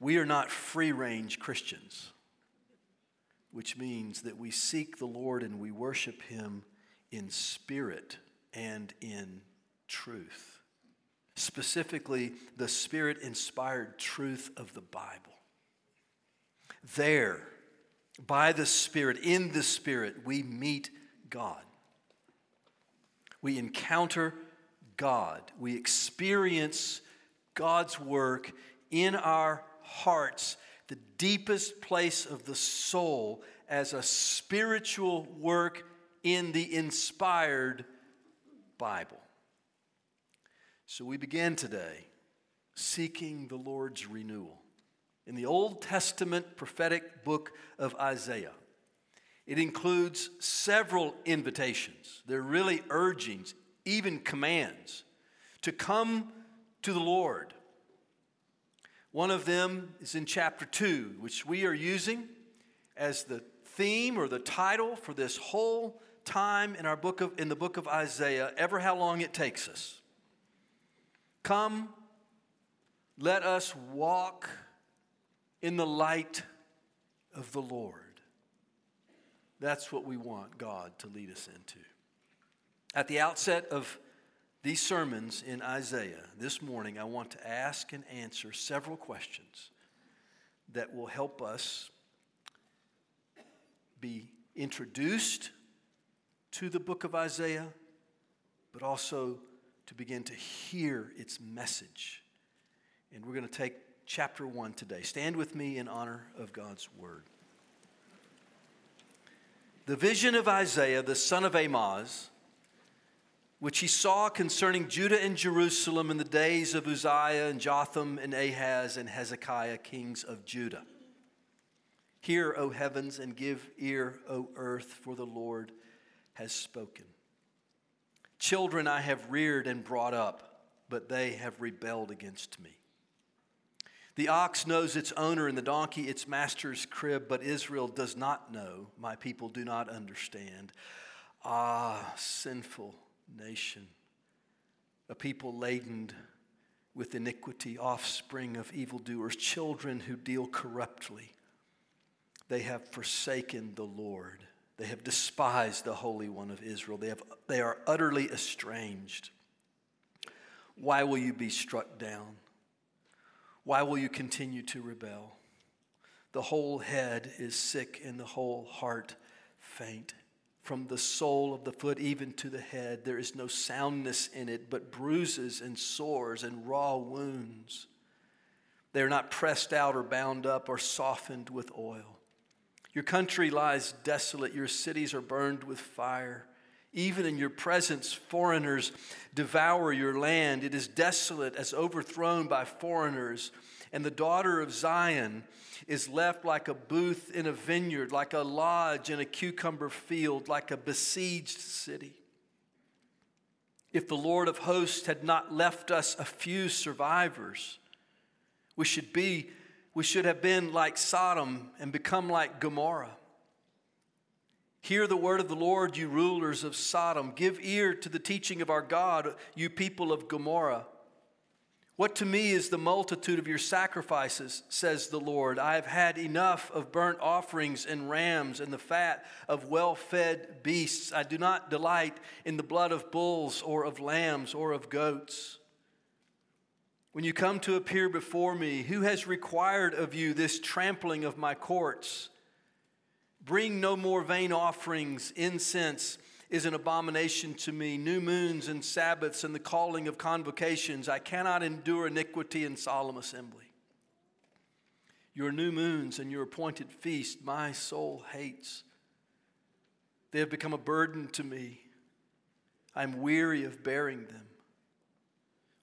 We are not free range Christians, which means that we seek the Lord and we worship Him in spirit and in truth. Specifically, the spirit inspired truth of the Bible. There, by the Spirit, in the Spirit, we meet God. We encounter God. We experience God's work in our hearts, the deepest place of the soul, as a spiritual work in the inspired Bible. So we begin today seeking the Lord's renewal in the Old Testament prophetic book of Isaiah. It includes several invitations. They're really urgings, even commands, to come to the Lord. One of them is in chapter 2, which we are using as the theme or the title for this whole time in our book of in the book of Isaiah, ever how long it takes us. Come, let us walk in the light of the Lord. That's what we want God to lead us into. At the outset of these sermons in Isaiah this morning, I want to ask and answer several questions that will help us be introduced to the book of Isaiah, but also to begin to hear its message. And we're going to take chapter 1 today. Stand with me in honor of God's word. The vision of Isaiah, the son of Amoz, which he saw concerning Judah and Jerusalem in the days of Uzziah and Jotham and Ahaz and Hezekiah, kings of Judah. Hear, O heavens, and give ear, O earth, for the Lord has spoken. Children I have reared and brought up, but they have rebelled against me. The ox knows its owner and the donkey its master's crib, but Israel does not know. My people do not understand. Ah, sinful nation, a people laden with iniquity, offspring of evildoers, children who deal corruptly. They have forsaken the Lord. They have despised the Holy One of Israel. They, have, they are utterly estranged. Why will you be struck down? Why will you continue to rebel? The whole head is sick and the whole heart faint. From the sole of the foot even to the head, there is no soundness in it, but bruises and sores and raw wounds. They are not pressed out or bound up or softened with oil. Your country lies desolate, your cities are burned with fire. Even in your presence, foreigners devour your land. It is desolate as overthrown by foreigners. And the daughter of Zion is left like a booth in a vineyard, like a lodge in a cucumber field, like a besieged city. If the Lord of hosts had not left us a few survivors, we should be we should have been like Sodom and become like Gomorrah. Hear the word of the Lord, you rulers of Sodom. Give ear to the teaching of our God, you people of Gomorrah. What to me is the multitude of your sacrifices, says the Lord. I have had enough of burnt offerings and rams and the fat of well fed beasts. I do not delight in the blood of bulls or of lambs or of goats. When you come to appear before me, who has required of you this trampling of my courts? Bring no more vain offerings. Incense is an abomination to me. New moons and Sabbaths and the calling of convocations. I cannot endure iniquity and solemn assembly. Your new moons and your appointed feast, my soul hates. They have become a burden to me. I'm weary of bearing them.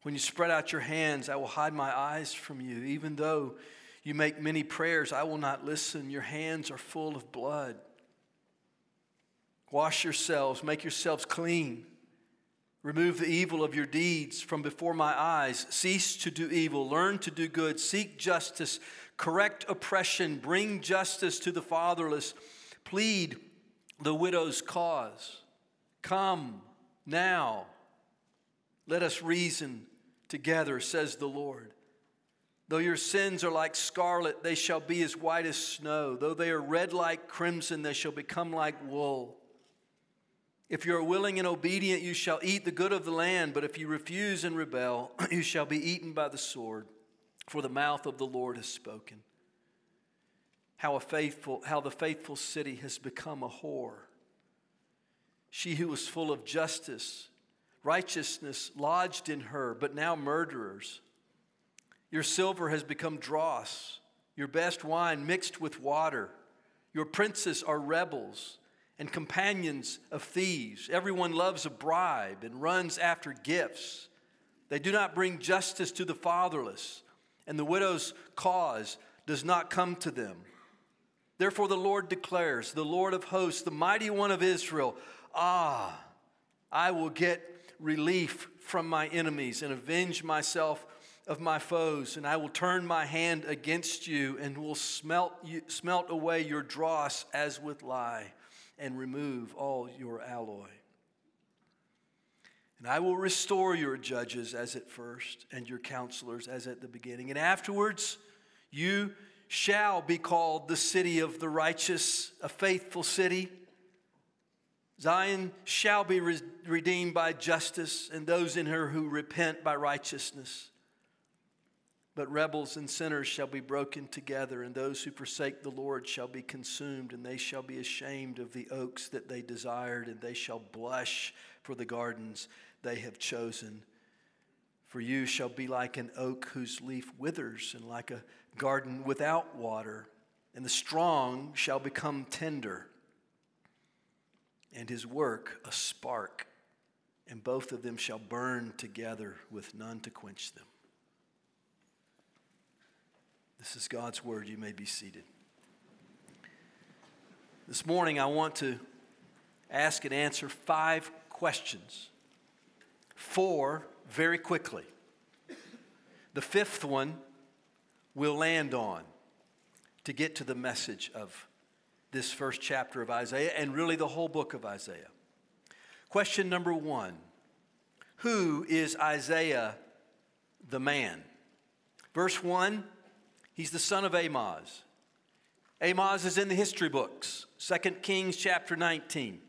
When you spread out your hands, I will hide my eyes from you. Even though you make many prayers, I will not listen. Your hands are full of blood. Wash yourselves, make yourselves clean. Remove the evil of your deeds from before my eyes. Cease to do evil. Learn to do good. Seek justice. Correct oppression. Bring justice to the fatherless. Plead the widow's cause. Come now. Let us reason together, says the Lord. Though your sins are like scarlet, they shall be as white as snow. Though they are red like crimson, they shall become like wool. If you are willing and obedient, you shall eat the good of the land. But if you refuse and rebel, you shall be eaten by the sword, for the mouth of the Lord has spoken. How, a faithful, how the faithful city has become a whore. She who was full of justice, righteousness lodged in her, but now murderers. Your silver has become dross, your best wine mixed with water. Your princes are rebels and companions of thieves. Everyone loves a bribe and runs after gifts. They do not bring justice to the fatherless, and the widow's cause does not come to them. Therefore, the Lord declares, the Lord of hosts, the mighty one of Israel, Ah, I will get relief from my enemies and avenge myself of my foes, and I will turn my hand against you and will smelt, you, smelt away your dross as with lye and remove all your alloy. And I will restore your judges as at first, and your counselors as at the beginning. And afterwards, you shall be called the city of the righteous, a faithful city. Zion shall be re- redeemed by justice, and those in her who repent by righteousness. But rebels and sinners shall be broken together, and those who forsake the Lord shall be consumed, and they shall be ashamed of the oaks that they desired, and they shall blush for the gardens they have chosen. For you shall be like an oak whose leaf withers, and like a garden without water, and the strong shall become tender, and his work a spark, and both of them shall burn together with none to quench them. This is God's word. You may be seated. This morning, I want to ask and answer five questions. Four very quickly. The fifth one we'll land on to get to the message of this first chapter of Isaiah and really the whole book of Isaiah. Question number one Who is Isaiah the man? Verse 1 He's the son of Amoz. Amoz is in the history books, 2 Kings chapter 19.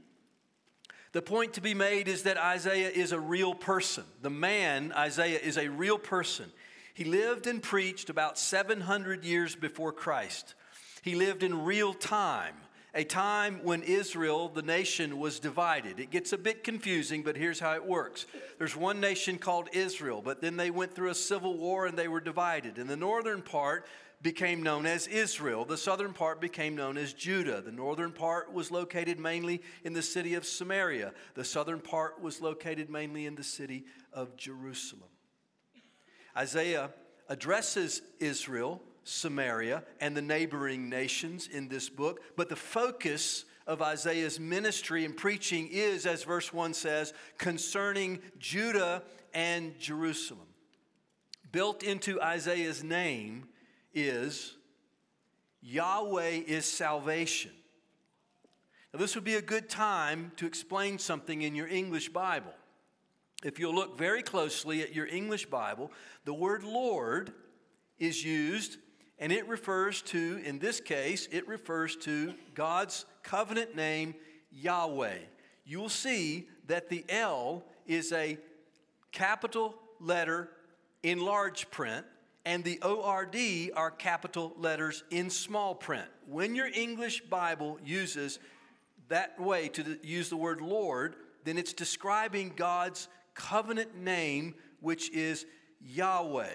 The point to be made is that Isaiah is a real person. The man, Isaiah, is a real person. He lived and preached about 700 years before Christ. He lived in real time, a time when Israel, the nation, was divided. It gets a bit confusing, but here's how it works there's one nation called Israel, but then they went through a civil war and they were divided. And the northern part became known as Israel. The southern part became known as Judah. The northern part was located mainly in the city of Samaria. The southern part was located mainly in the city of Jerusalem. Isaiah addresses Israel, Samaria, and the neighboring nations in this book, but the focus of Isaiah's ministry and preaching is, as verse 1 says, concerning Judah and Jerusalem. Built into Isaiah's name is Yahweh is salvation. Now, this would be a good time to explain something in your English Bible. If you'll look very closely at your English Bible, the word Lord is used, and it refers to, in this case, it refers to God's covenant name, Yahweh. You will see that the L is a capital letter in large print, and the ORD are capital letters in small print. When your English Bible uses that way to use the word Lord, then it's describing God's covenant name, which is Yahweh.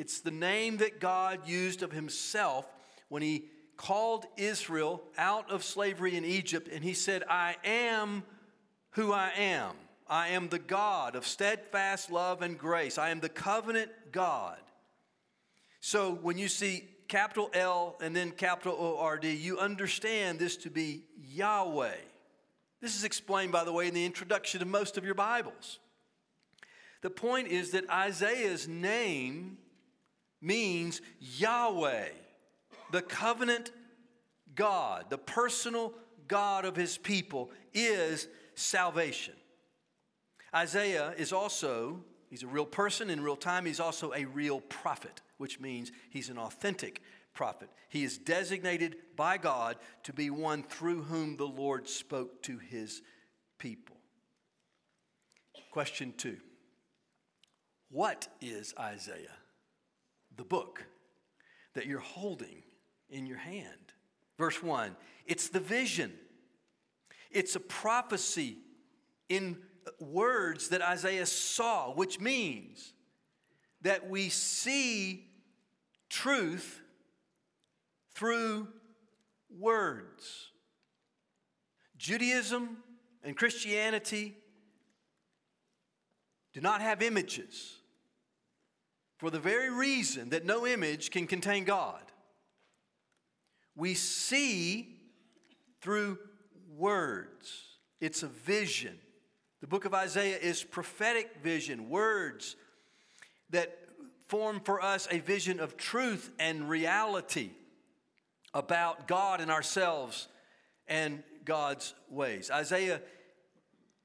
It's the name that God used of himself when he called Israel out of slavery in Egypt, and he said, I am who I am. I am the God of steadfast love and grace. I am the covenant God. So when you see capital L and then capital O R D, you understand this to be Yahweh. This is explained, by the way, in the introduction of most of your Bibles. The point is that Isaiah's name means Yahweh, the covenant God, the personal God of his people, is salvation. Isaiah is also, he's a real person in real time, he's also a real prophet. which means he's an authentic prophet. He is designated by God to be one through whom the Lord spoke to his people. Question two What is Isaiah? The book that you're holding in your hand. Verse 1 it's the vision, it's a prophecy in words that Isaiah saw, which means that we see truth through words. Judaism and Christianity do not have images for the very reason that no image can contain God. We see through words, it's a vision. The book of Isaiah is prophetic vision, words that form for us a vision of truth and reality about God and ourselves and God's ways. Isaiah,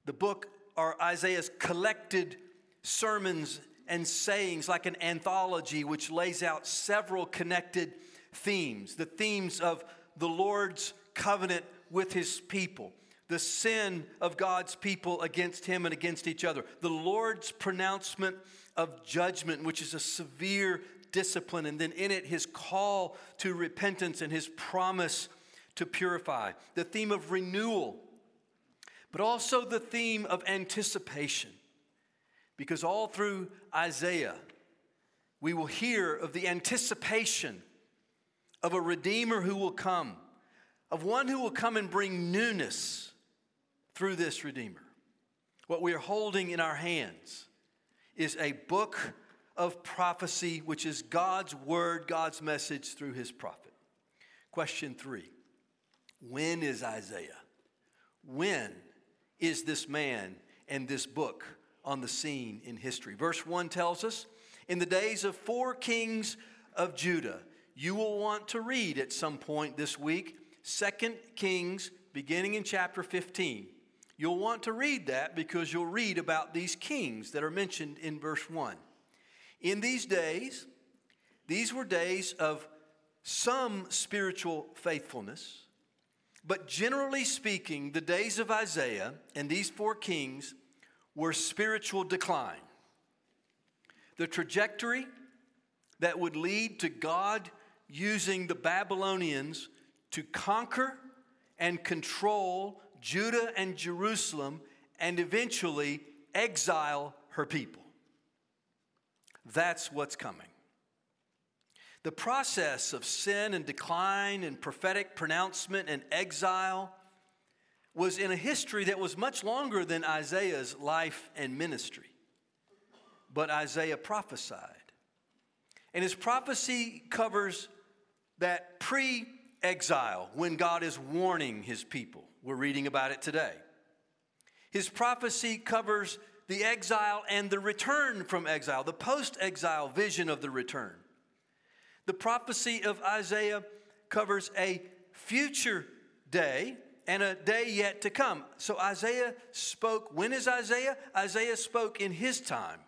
the book, are Isaiah's collected sermons and sayings, like an anthology which lays out several connected themes the themes of the Lord's covenant with his people, the sin of God's people against him and against each other, the Lord's pronouncement of judgment, which is a severe discipline, and then in it, his call to repentance and his promise to purify, the theme of renewal, but also the theme of anticipation. Because all through Isaiah, we will hear of the anticipation of a Redeemer who will come, of one who will come and bring newness through this Redeemer. What we are holding in our hands is a book of prophecy, which is God's word, God's message through his prophet. Question three When is Isaiah? When is this man and this book on the scene in history? Verse 1 tells us In the days of four kings of Judah, you will want to read at some point this week, Second Kings, beginning in chapter 15. You'll want to read that because you'll read about these kings that are mentioned in verse 1. In these days, these were days of some spiritual faithfulness, but generally speaking, the days of Isaiah and these four kings were spiritual decline. The trajectory that would lead to God using the Babylonians to conquer and control Judah and Jerusalem and eventually exile her people. That's what's coming. The process of sin and decline and prophetic pronouncement and exile was in a history that was much longer than Isaiah's life and ministry. But Isaiah prophesied. And his prophecy covers that pre exile when God is warning his people. We're reading about it today. His prophecy covers the exile and the return from exile, the post exile vision of the return. The prophecy of Isaiah covers a future day and a day yet to come. So Isaiah spoke, when is Isaiah? Isaiah spoke in his time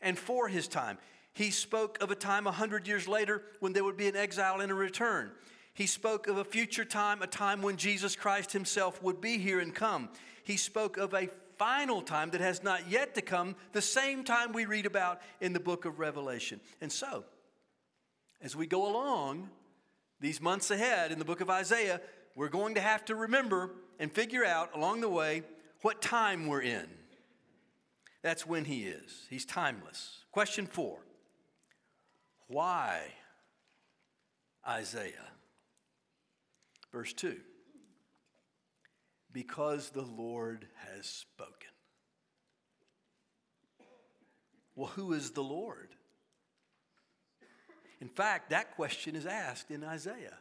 and for his time. He spoke of a time a hundred years later when there would be an exile and a return. He spoke of a future time, a time when Jesus Christ himself would be here and come. He spoke of a final time that has not yet to come, the same time we read about in the book of Revelation. And so, as we go along these months ahead in the book of Isaiah, we're going to have to remember and figure out along the way what time we're in. That's when he is. He's timeless. Question four Why Isaiah? Verse 2 because the Lord has spoken. Well, who is the Lord? In fact, that question is asked in Isaiah.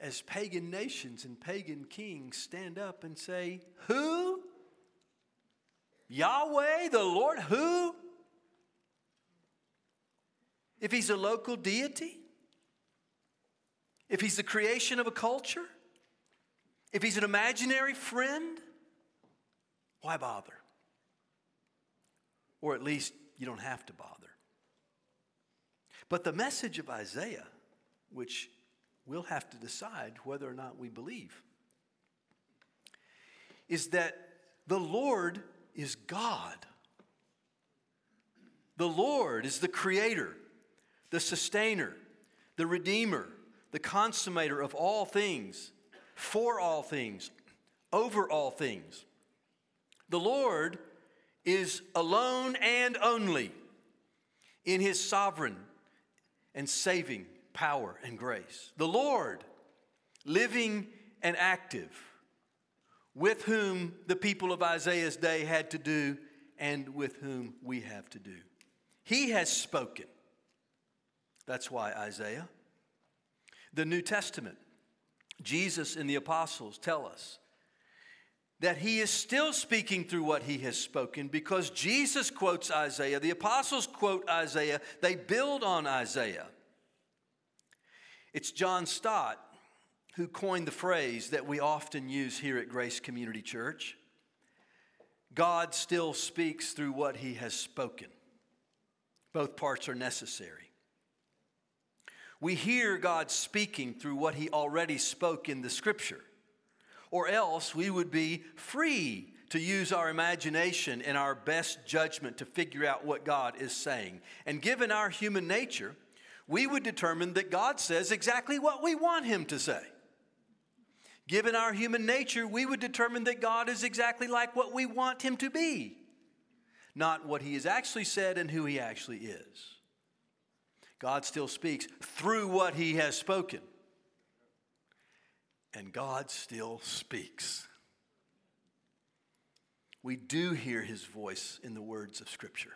As pagan nations and pagan kings stand up and say, Who? Yahweh, the Lord, who? If he's a local deity? If he's the creation of a culture? If he's an imaginary friend, why bother? Or at least you don't have to bother. But the message of Isaiah, which we'll have to decide whether or not we believe, is that the Lord is God. The Lord is the creator, the sustainer, the redeemer, the consummator of all things, for all things, over all things. The Lord is alone and only in his sovereign and saving power and grace. The Lord, living and active, with whom the people of Isaiah's day had to do and with whom we have to do. He has spoken. That's why Isaiah. The New Testament, Jesus and the apostles tell us that he is still speaking through what he has spoken because Jesus quotes Isaiah, the apostles quote Isaiah, they build on Isaiah. It's John Stott who coined the phrase that we often use here at Grace Community Church God still speaks through what he has spoken. Both parts are necessary. We hear God speaking through what he already spoke in the scripture or else we would be free to use our imagination and our best judgment to figure out what God is saying. And given our human nature, we would determine that God says exactly what we want Him to say. Given our human nature, we would determine that God is exactly like what we want Him to be, not what He has actually said and who He actually is. God still speaks through what He has spoken and God still speaks. We do hear his voice in the words of Scripture.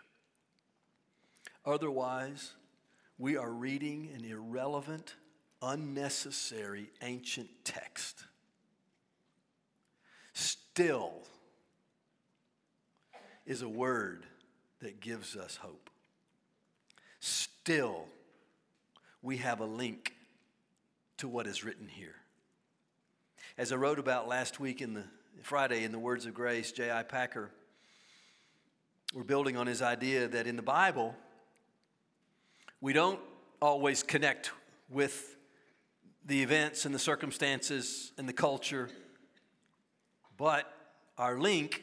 Otherwise, we are reading an irrelevant, unnecessary ancient text. Still is a word that gives us hope. Still, we have a link to what is written here. As I wrote about last week in the Friday in the Words of Grace, J.I. Packer, we're building on his idea that in the Bible, we don't always connect with the events and the circumstances and the culture, but our link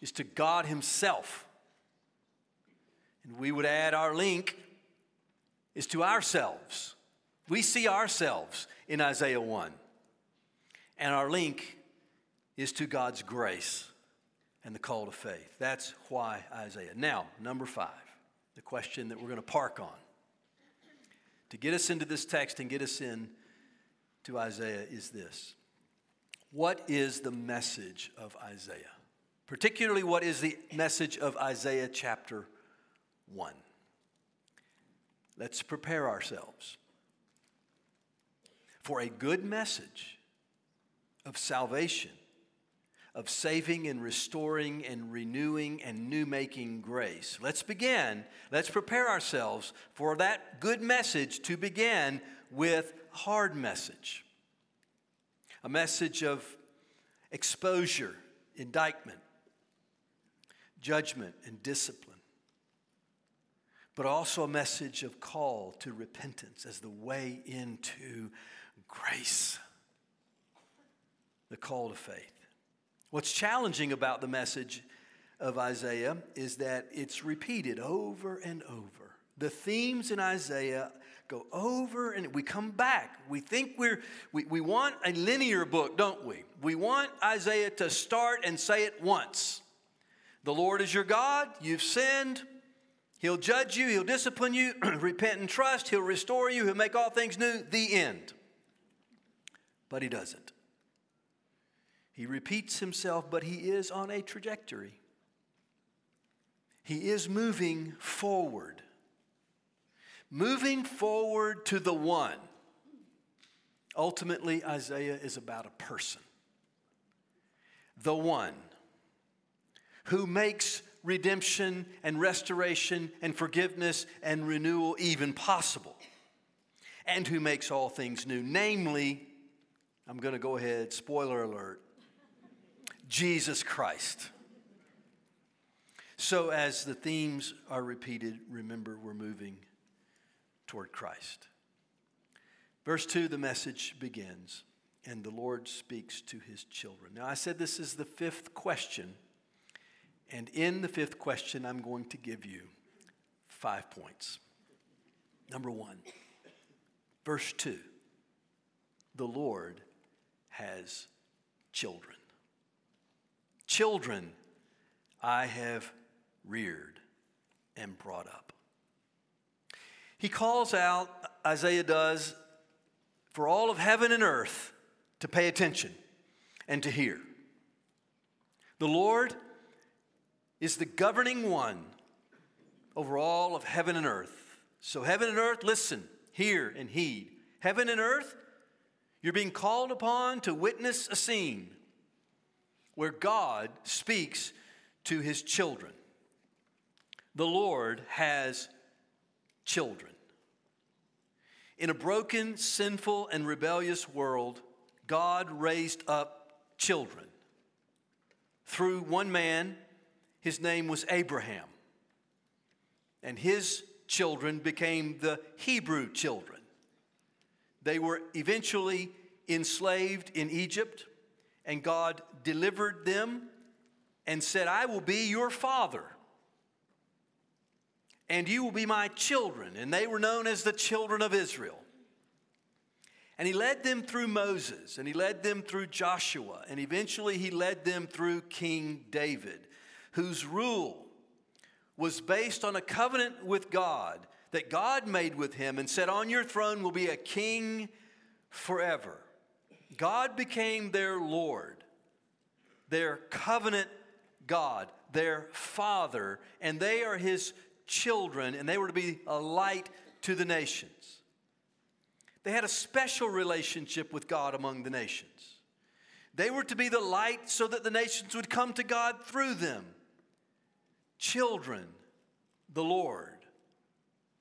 is to God Himself. And we would add our link is to ourselves. We see ourselves in Isaiah 1. And our link is to God's grace and the call to faith. That's why Isaiah. Now, number five, the question that we're going to park on. To get us into this text and get us in to Isaiah is this. What is the message of Isaiah? Particularly, what is the message of Isaiah chapter 1? Let's prepare ourselves for a good message of salvation, of saving and restoring and renewing and new making grace. Let's begin. Let's prepare ourselves for that good message to begin with hard message. A message of exposure, indictment, judgment, and discipline. But also a message of call to repentance as the way into grace the call to faith. What's challenging about the message of Isaiah is that it's repeated over and over. The themes in Isaiah go over and we come back. We think we're, we, we want a linear book, don't we? We want Isaiah to start and say it once. The Lord is your God, you've sinned, He'll judge you, He'll discipline you, repent and trust, He'll restore you, He'll make all things new, the end. But He doesn't. He repeats himself, but he is on a trajectory. He is moving forward. Moving forward to the one. Ultimately, Isaiah is about a person. The one who makes redemption and restoration and forgiveness and renewal even possible, and who makes all things new. Namely, I'm going to go ahead, spoiler alert, Jesus Christ. So, as the themes are repeated, remember we're moving toward Christ. Verse 2, the message begins, and the Lord speaks to his children. Now, I said this is the fifth question, and in the fifth question, I'm going to give you five points. Number one, verse 2 the Lord has children. Children I have reared and brought up. He calls out, Isaiah does, for all of heaven and earth to pay attention and to hear. The Lord is the governing one over all of heaven and earth. So, heaven and earth, listen, hear, and heed. Heaven and earth, you're being called upon to witness a scene where God speaks to his children. The Lord has children. In a broken, sinful, and rebellious world, God raised up children. Through one man, his name was Abraham. And his children became the Hebrew children. They were eventually enslaved in Egypt, and God delivered them and said, I will be your father, and you will be my children. And they were known as the children of Israel. And he led them through Moses, and he led them through Joshua, and eventually he led them through King David, whose rule was based on a covenant with God that God made with him and said, On your throne will be a king forever. God became their Lord, their covenant God, their Father, and they are his children, and they were to be a light to the nations. They had a special relationship with God among the nations. They were to be the light so that the nations would come to God through them. Children, the Lord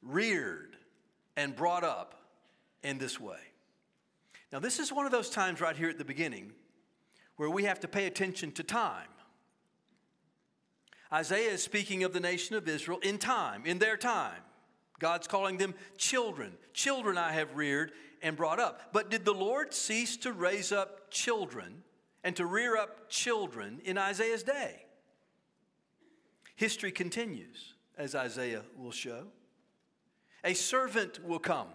reared, and brought up in this way. Now, this is one of those times right here at the beginning where we have to pay attention to time. Isaiah is speaking of the nation of Israel in time, in their time. God's calling them children. Children I have reared and brought up. But did the Lord cease to raise up children and to rear up children in Isaiah's day? History continues, as Isaiah will show. A servant will come.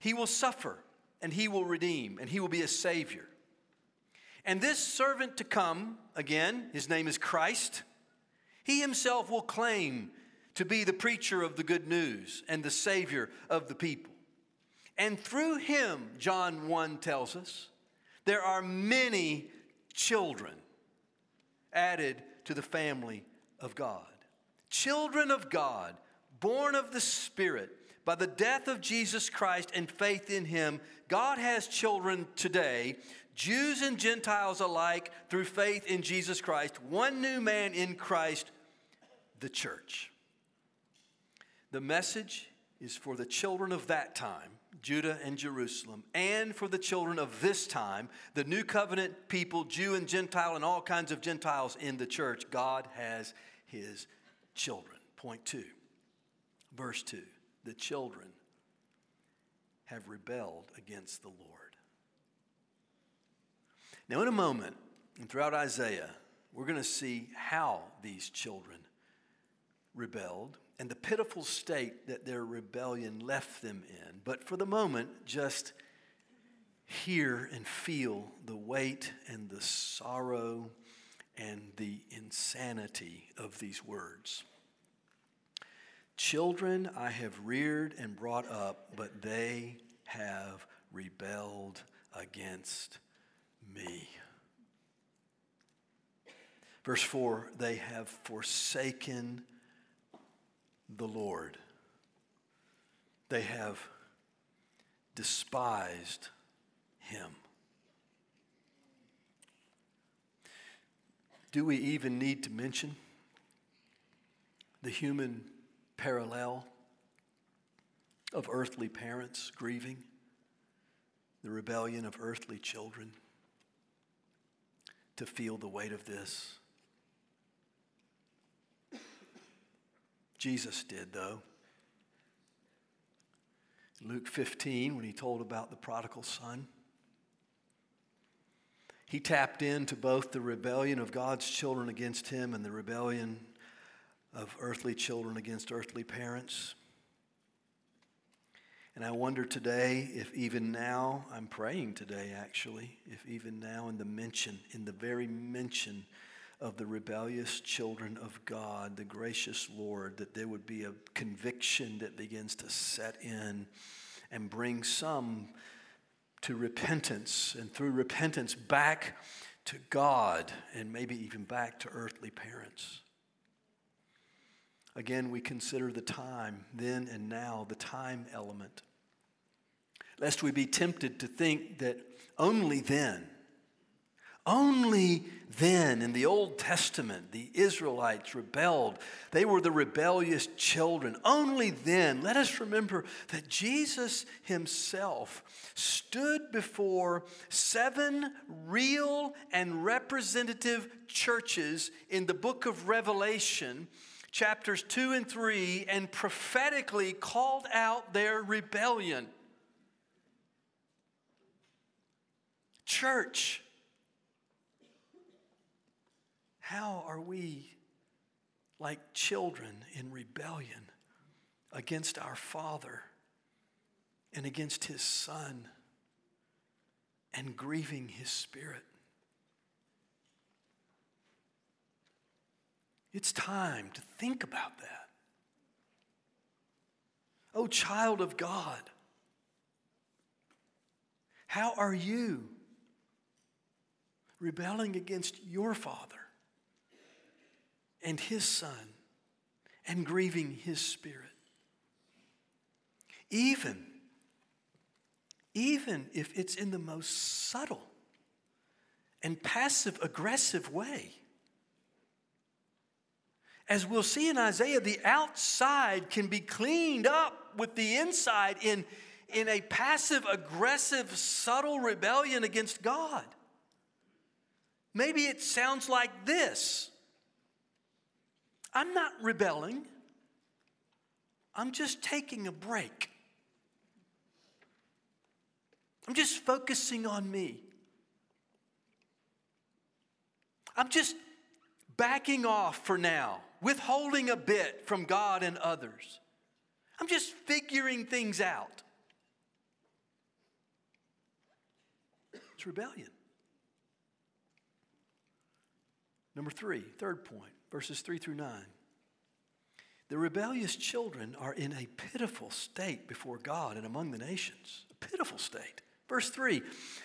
He will suffer and he will redeem and he will be a savior. And this servant to come, again, his name is Christ, he himself will claim to be the preacher of the good news and the savior of the people. And through him, John 1 tells us, there are many children added to the family of God. Children of God born of the Spirit, by the death of Jesus Christ and faith in Him, God has children today, Jews and Gentiles alike, through faith in Jesus Christ, one new man in Christ, the church. The message is for the children of that time, Judah and Jerusalem, and for the children of this time, the new covenant people, Jew and Gentile, and all kinds of Gentiles in the church. God has his children. Point two. Verse 2 The children have rebelled against the Lord. Now, in a moment, and throughout Isaiah, we're going to see how these children rebelled and the pitiful state that their rebellion left them in. But for the moment, just hear and feel the weight and the sorrow and the insanity of these words. Children I have reared and brought up, but they have rebelled against me. Verse 4 they have forsaken the Lord, they have despised him. Do we even need to mention the human parallel of earthly parents grieving the rebellion of earthly children to feel the weight of this. Jesus did, though. Luke 15, when he told about the prodigal son, he tapped into both the rebellion of God's children against him and the rebellion of earthly children against earthly parents. And I wonder today if even now, I'm praying today actually, if even now in the mention, in the very mention of the rebellious children of God, the gracious Lord, that there would be a conviction that begins to set in and bring some to repentance, and through repentance back to God, and maybe even back to earthly parents. Again, we consider the time, then and now, the time element lest we be tempted to think that only then, only then in the Old Testament, the Israelites rebelled. They were the rebellious children. Only then, let us remember that Jesus himself stood before seven real and representative churches in the book of Revelation, chapters 2 and 3, and prophetically called out their rebellion. Church, how are we like children in rebellion against our Father and against His Son and grieving His Spirit? It's time to think about that. Oh, child of God, how are you? rebelling against your Father and His Son and grieving His Spirit. Even, even if it's in the most subtle and passive aggressive way. As we'll see in Isaiah, the outside can be cleaned up with the inside in, in a passive aggressive, subtle rebellion against God. Maybe it sounds like this I'm not rebelling, I'm just taking a break. I'm just focusing on me. I'm just backing off for now, withholding a bit from God and others. I'm just figuring things out. It's rebellion. Number three, third point, verses three through nine. The rebellious children are in a pitiful state before God and among the nations. A pitiful state. Verse 3,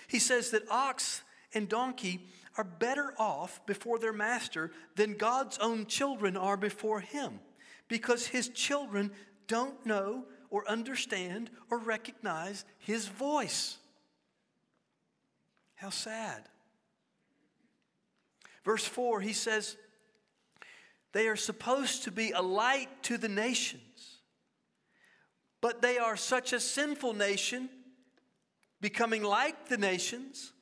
he says that ox and donkey are better off before their master than God's own children are before him, because his children don't know or understand or recognize his voice. How sad. Verse 4, he says, They are supposed to be a light to the nations, but they are such a sinful nation, becoming like the nations,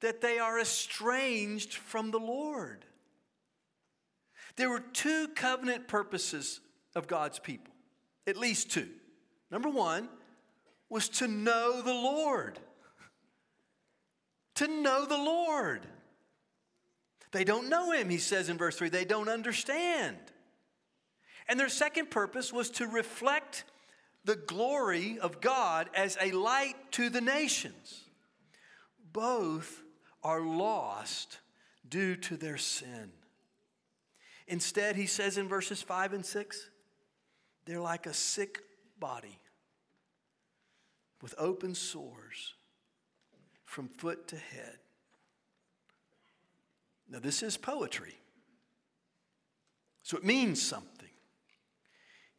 that they are estranged from the Lord. There were two covenant purposes of God's people, at least two. Number one was to know the Lord. To know the Lord. They don't know him, he says in verse 3. They don't understand. And their second purpose was to reflect the glory of God as a light to the nations. Both are lost due to their sin. Instead, he says in verses 5 and 6, they're like a sick body with open sores from foot to head. Now, this is poetry. So it means something.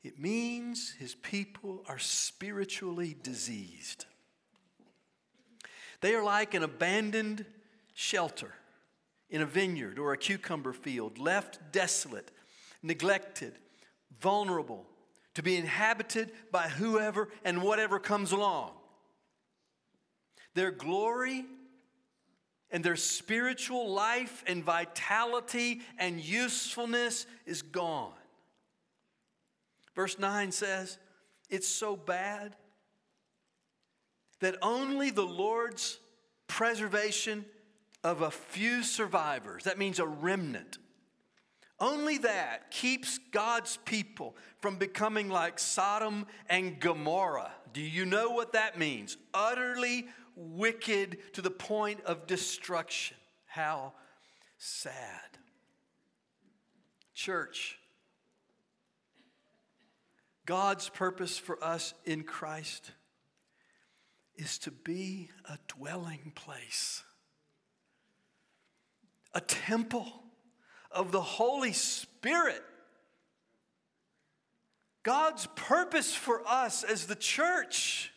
It means his people are spiritually diseased. They are like an abandoned shelter in a vineyard or a cucumber field, left desolate, neglected, vulnerable, to be inhabited by whoever and whatever comes along. Their glory and their spiritual life and vitality and usefulness is gone. Verse 9 says, It's so bad that only the Lord's preservation of a few survivors, that means a remnant, only that keeps God's people from becoming like Sodom and Gomorrah. Do you know what that means? Utterly wicked to the point of destruction. How sad. Church, God's purpose for us in Christ is to be a dwelling place, a temple of the Holy Spirit. God's purpose for us as the church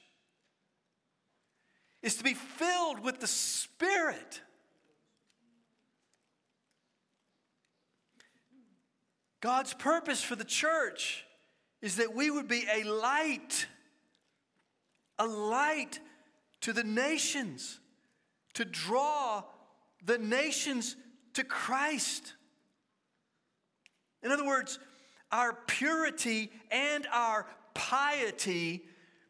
is to be filled with the Spirit. God's purpose for the church is that we would be a light, a light to the nations, to draw the nations to Christ. In other words, our purity and our piety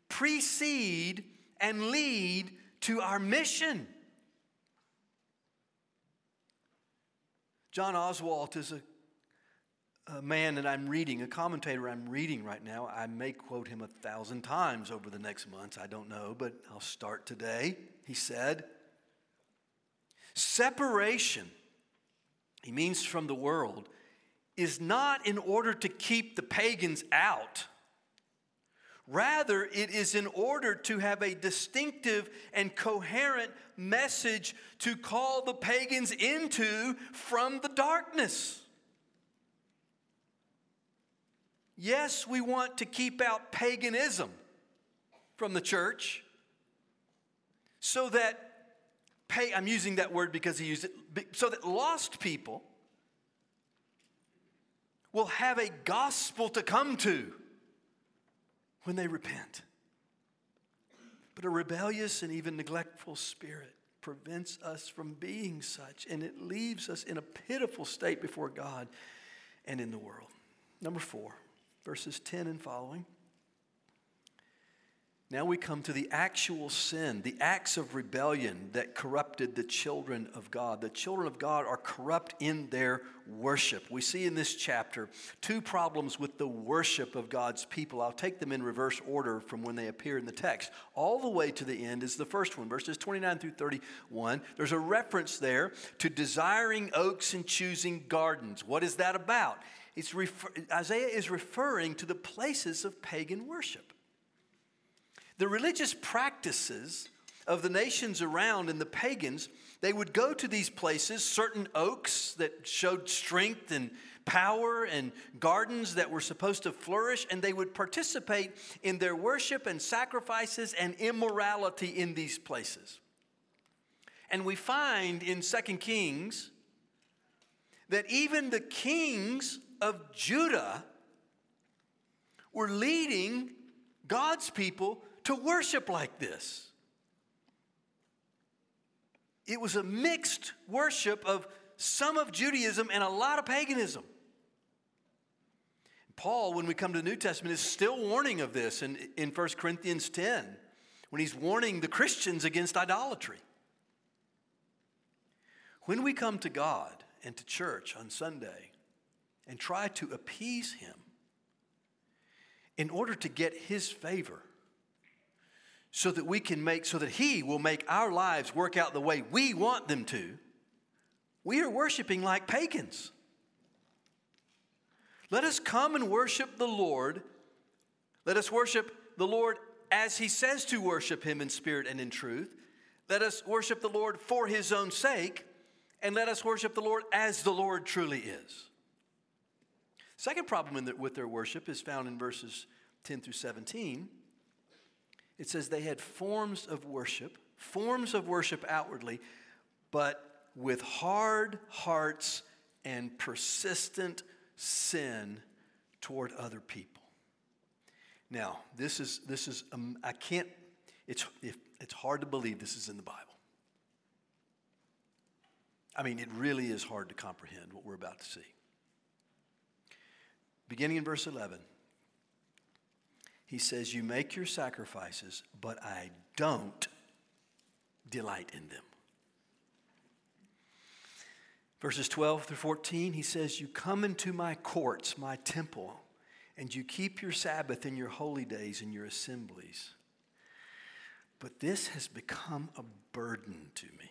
precede and lead to our mission. John Oswalt is a, a, man that I'm reading, a commentator I'm reading right now. I may quote him a thousand times over the next months, I don't know, but I'll start today. He said, Separation, he means from the world, is not in order to keep the pagans out. Rather, it is in order to have a distinctive and coherent message to call the pagans into from the darkness. Yes, we want to keep out paganism from the church so that, pay, I'm using that word because he used it, so that lost people will have a gospel to come to when they repent. But a rebellious and even neglectful spirit prevents us from being such, and it leaves us in a pitiful state before God and in the world. Number four, verses 10 and following. Now we come to the actual sin, the acts of rebellion that corrupted the children of God. The children of God are corrupt in their worship. We see in this chapter two problems with the worship of God's people. I'll take them in reverse order from when they appear in the text. All the way to the end is the first one, verses 29 through 31. There's a reference there to desiring oaks and choosing gardens. What is that about? It's refer- Isaiah is referring to the places of pagan worship. The religious practices of the nations around and the pagans, they would go to these places, certain oaks that showed strength and power, and gardens that were supposed to flourish, and they would participate in their worship and sacrifices and immorality in these places. And we find in Second Kings that even the kings of Judah were leading God's people to worship like this. It was a mixed worship of some of Judaism and a lot of paganism. Paul, when we come to the New Testament, is still warning of this in, in 1 Corinthians 10 when he's warning the Christians against idolatry. When we come to God and to church on Sunday and try to appease Him in order to get His favor, so that we can make, so that He will make our lives work out the way we want them to, we are worshiping like pagans. Let us come and worship the Lord. Let us worship the Lord as He says to worship Him in spirit and in truth. Let us worship the Lord for His own sake, and let us worship the Lord as the Lord truly is. Second problem the, with their worship is found in verses 10 through 17 it says they had forms of worship, forms of worship outwardly, but with hard hearts and persistent sin toward other people. Now, this is, this is um, I can't, it's, it's hard to believe this is in the Bible. I mean, it really is hard to comprehend what we're about to see. Beginning in verse 11. He says, You make your sacrifices, but I don't delight in them. Verses 12 through 14, he says, You come into my courts, my temple, and you keep your Sabbath and your holy days and your assemblies. But this has become a burden to me.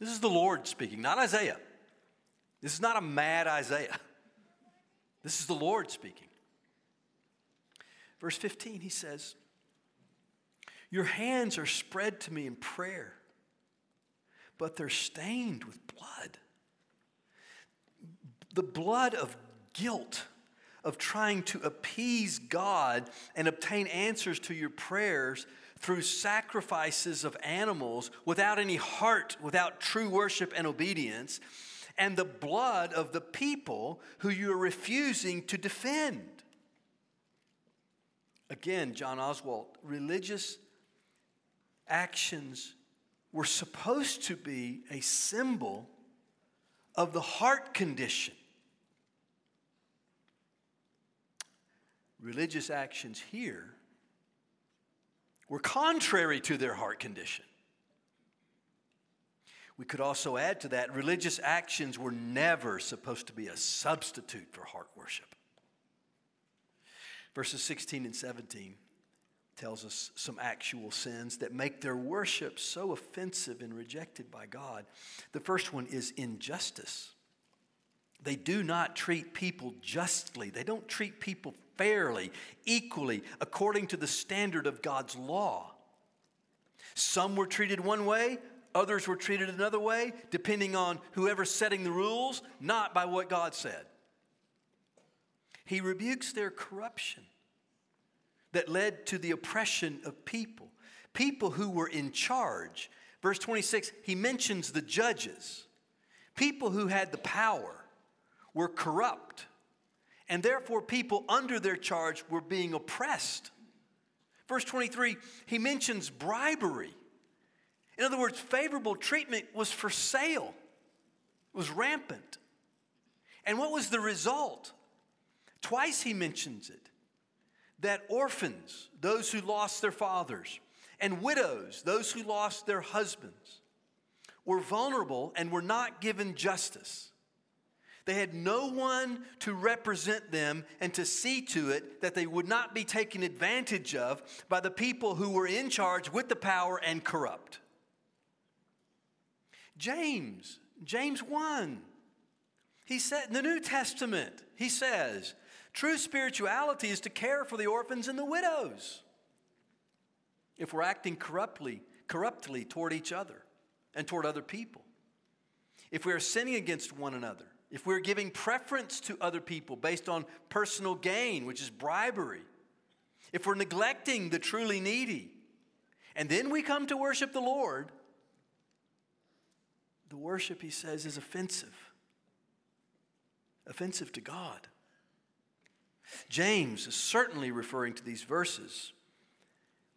This is the Lord speaking, not Isaiah. This is not a mad Isaiah. This is the Lord speaking. Verse 15, he says, Your hands are spread to me in prayer but they're stained with blood. The blood of guilt, of trying to appease God and obtain answers to your prayers through sacrifices of animals without any heart, without true worship and obedience, and the blood of the people who you're refusing to defend. Again, John Oswalt, religious actions were supposed to be a symbol of the heart condition. Religious actions here were contrary to their heart condition. We could also add to that religious actions were never supposed to be a substitute for heart worship. Verses 16 and 17 tells us some actual sins that make their worship so offensive and rejected by God. The first one is injustice. They do not treat people justly. They don't treat people fairly, equally, according to the standard of God's law. Some were treated one way, others were treated another way, depending on whoever's setting the rules, not by what God said. He rebukes their corruption that led to the oppression of people, people who were in charge. Verse 26, he mentions the judges. People who had the power were corrupt, and therefore people under their charge were being oppressed. Verse 23, he mentions bribery. In other words, favorable treatment was for sale, it was rampant. And what was the result? Twice he mentions it that orphans, those who lost their fathers, and widows, those who lost their husbands, were vulnerable and were not given justice. They had no one to represent them and to see to it that they would not be taken advantage of by the people who were in charge with the power and corrupt. James, James 1, he said in the New Testament, he says, True spirituality is to care for the orphans and the widows. If we're acting corruptly, corruptly toward each other and toward other people, if we are sinning against one another, if we're giving preference to other people based on personal gain, which is bribery, if we're neglecting the truly needy, and then we come to worship the Lord, the worship, he says, is offensive. Offensive to God. James is certainly referring to these verses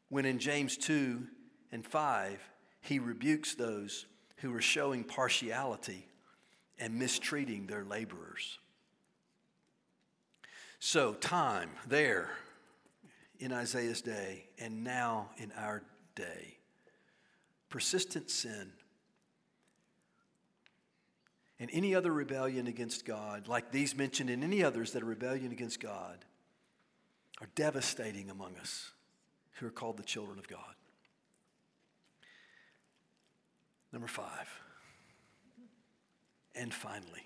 when in James 2 and 5, he rebukes those who are showing partiality and mistreating their laborers. So, time there in Isaiah's day and now in our day. Persistent sin and any other rebellion against God, like these mentioned and any others that are rebellion against God, are devastating among us who are called the children of God. Number five. And finally,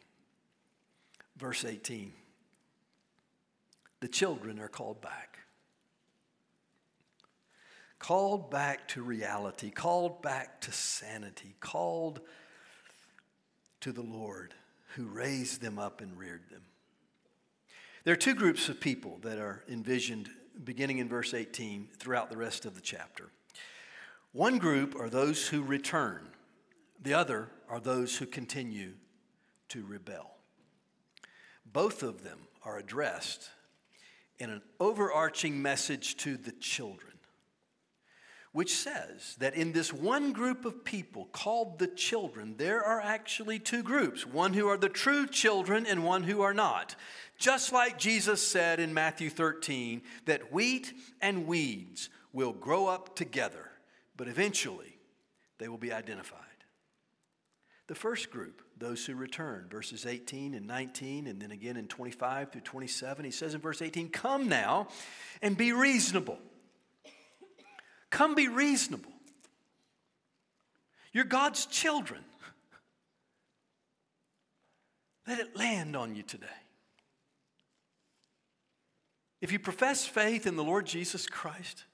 verse 18 the children are called back. Called back to reality, called back to sanity, called to the Lord who raised them up and reared them. There are two groups of people that are envisioned beginning in verse 18 throughout the rest of the chapter. One group are those who return, the other are those who continue to rebel. Both of them are addressed in an overarching message to the children which says that in this one group of people called the children, there are actually two groups one who are the true children and one who are not. Just like Jesus said in Matthew 13 that wheat and weeds will grow up together, but eventually they will be identified. The first group, those who return, verses 18 and 19, and then again in 25 through 27, he says in verse 18, Come now and be reasonable. Come be reasonable. You're God's children. Let it land on you today. If you profess faith in the Lord Jesus Christ,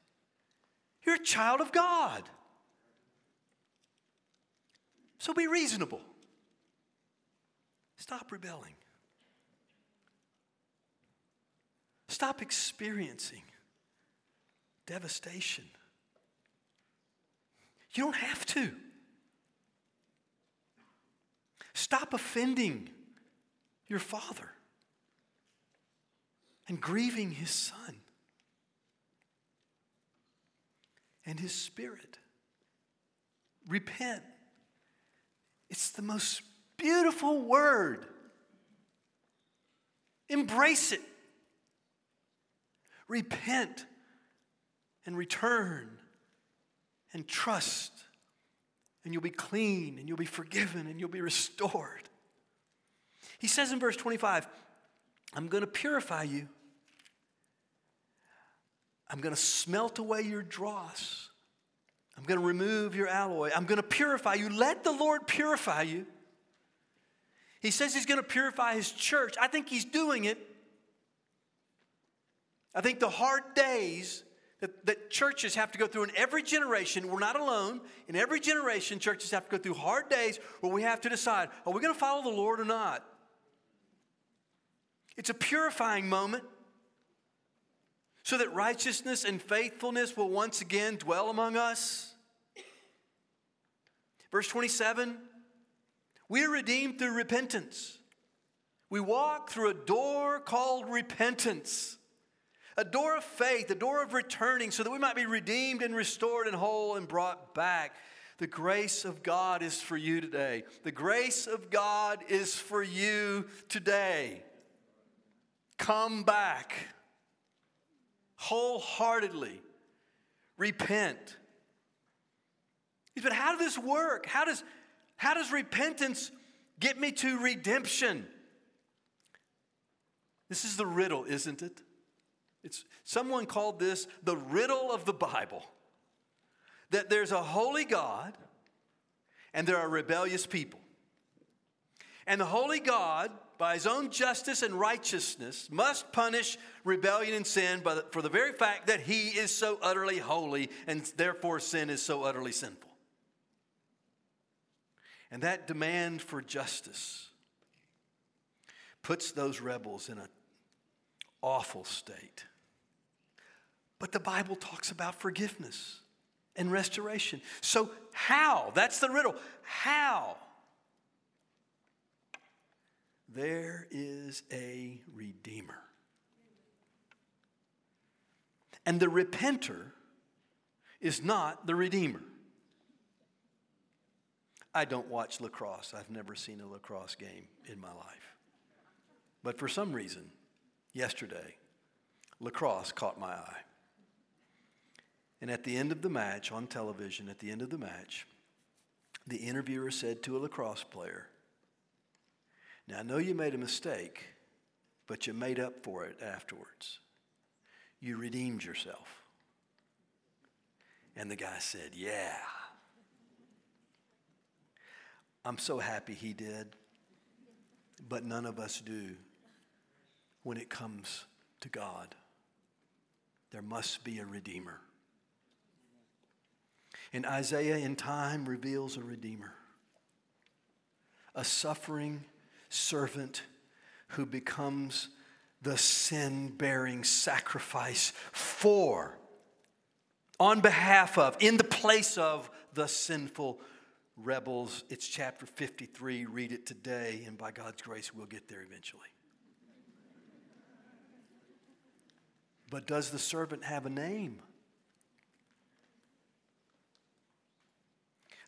you're a child of God. So be reasonable. Stop rebelling. Stop experiencing devastation. You don't have to. Stop offending your father and grieving his son and his spirit. Repent. It's the most beautiful word. Embrace it. Repent and return and trust, and you'll be clean, and you'll be forgiven, and you'll be restored. He says in verse 25, I'm going to purify you. I'm going to smelt away your dross. I'm going to remove your alloy. I'm going to purify you. Let the Lord purify you. He says he's going to purify his church. I think he's doing it. I think the hard days that, that churches have to go through in every generation. We're not alone. In every generation, churches have to go through hard days where we have to decide are we going to follow the Lord or not? It's a purifying moment so that righteousness and faithfulness will once again dwell among us. Verse 27 we are redeemed through repentance. We walk through a door called repentance a door of faith, a door of returning, so that we might be redeemed and restored and whole and brought back. The grace of God is for you today. The grace of God is for you today. Come back wholeheartedly. Repent. But how does this work? How does, how does repentance get me to redemption? This is the riddle, isn't it? It's, someone called this the riddle of the Bible that there's a holy God and there are rebellious people. And the holy God, by his own justice and righteousness, must punish rebellion and sin for the very fact that he is so utterly holy and therefore sin is so utterly sinful. And that demand for justice puts those rebels in an awful state. But the Bible talks about forgiveness and restoration. So, how? That's the riddle. How? There is a Redeemer. And the repenter is not the Redeemer. I don't watch lacrosse. I've never seen a lacrosse game in my life. But for some reason, yesterday, lacrosse caught my eye. And at the end of the match, on television, at the end of the match, the interviewer said to a lacrosse player, Now, I know you made a mistake, but you made up for it afterwards. You redeemed yourself. And the guy said, Yeah. I'm so happy he did, but none of us do when it comes to God. There must be a Redeemer. And Isaiah, in time, reveals a Redeemer, a suffering servant who becomes the sin bearing sacrifice for, on behalf of, in the place of the sinful rebels. It's chapter 53. Read it today, and by God's grace, we'll get there eventually. But does the servant have a name?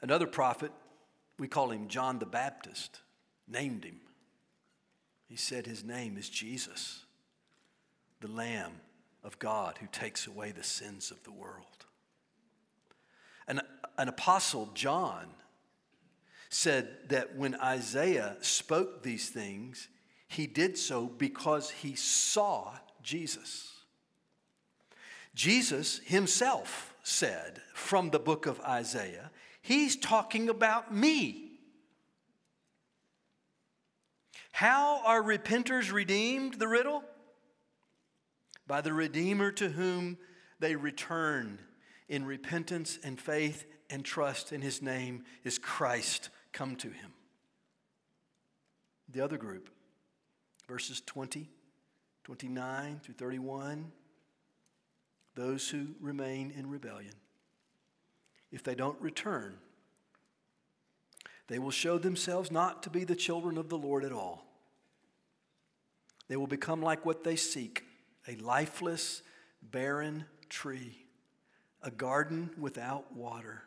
Another prophet, we call him John the Baptist, named him. He said his name is Jesus, the Lamb of God who takes away the sins of the world. An, an apostle, John, said that when Isaiah spoke these things, he did so because he saw Jesus. Jesus himself said from the book of Isaiah, He's talking about me. How are repenters redeemed? The riddle? By the Redeemer to whom they return in repentance and faith and trust in his name is Christ come to him. The other group, verses 20, 29 through 31, those who remain in rebellion. If they don't return, they will show themselves not to be the children of the Lord at all. They will become like what they seek a lifeless, barren tree, a garden without water.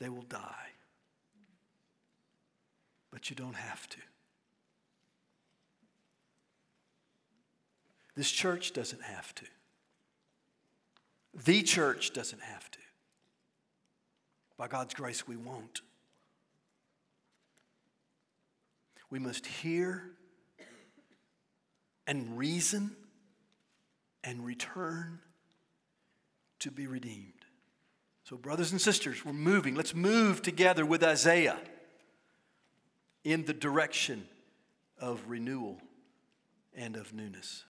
They will die. But you don't have to. This church doesn't have to. The church doesn't have to. By God's grace, we won't. We must hear and reason and return to be redeemed. So, brothers and sisters, we're moving. Let's move together with Isaiah in the direction of renewal and of newness.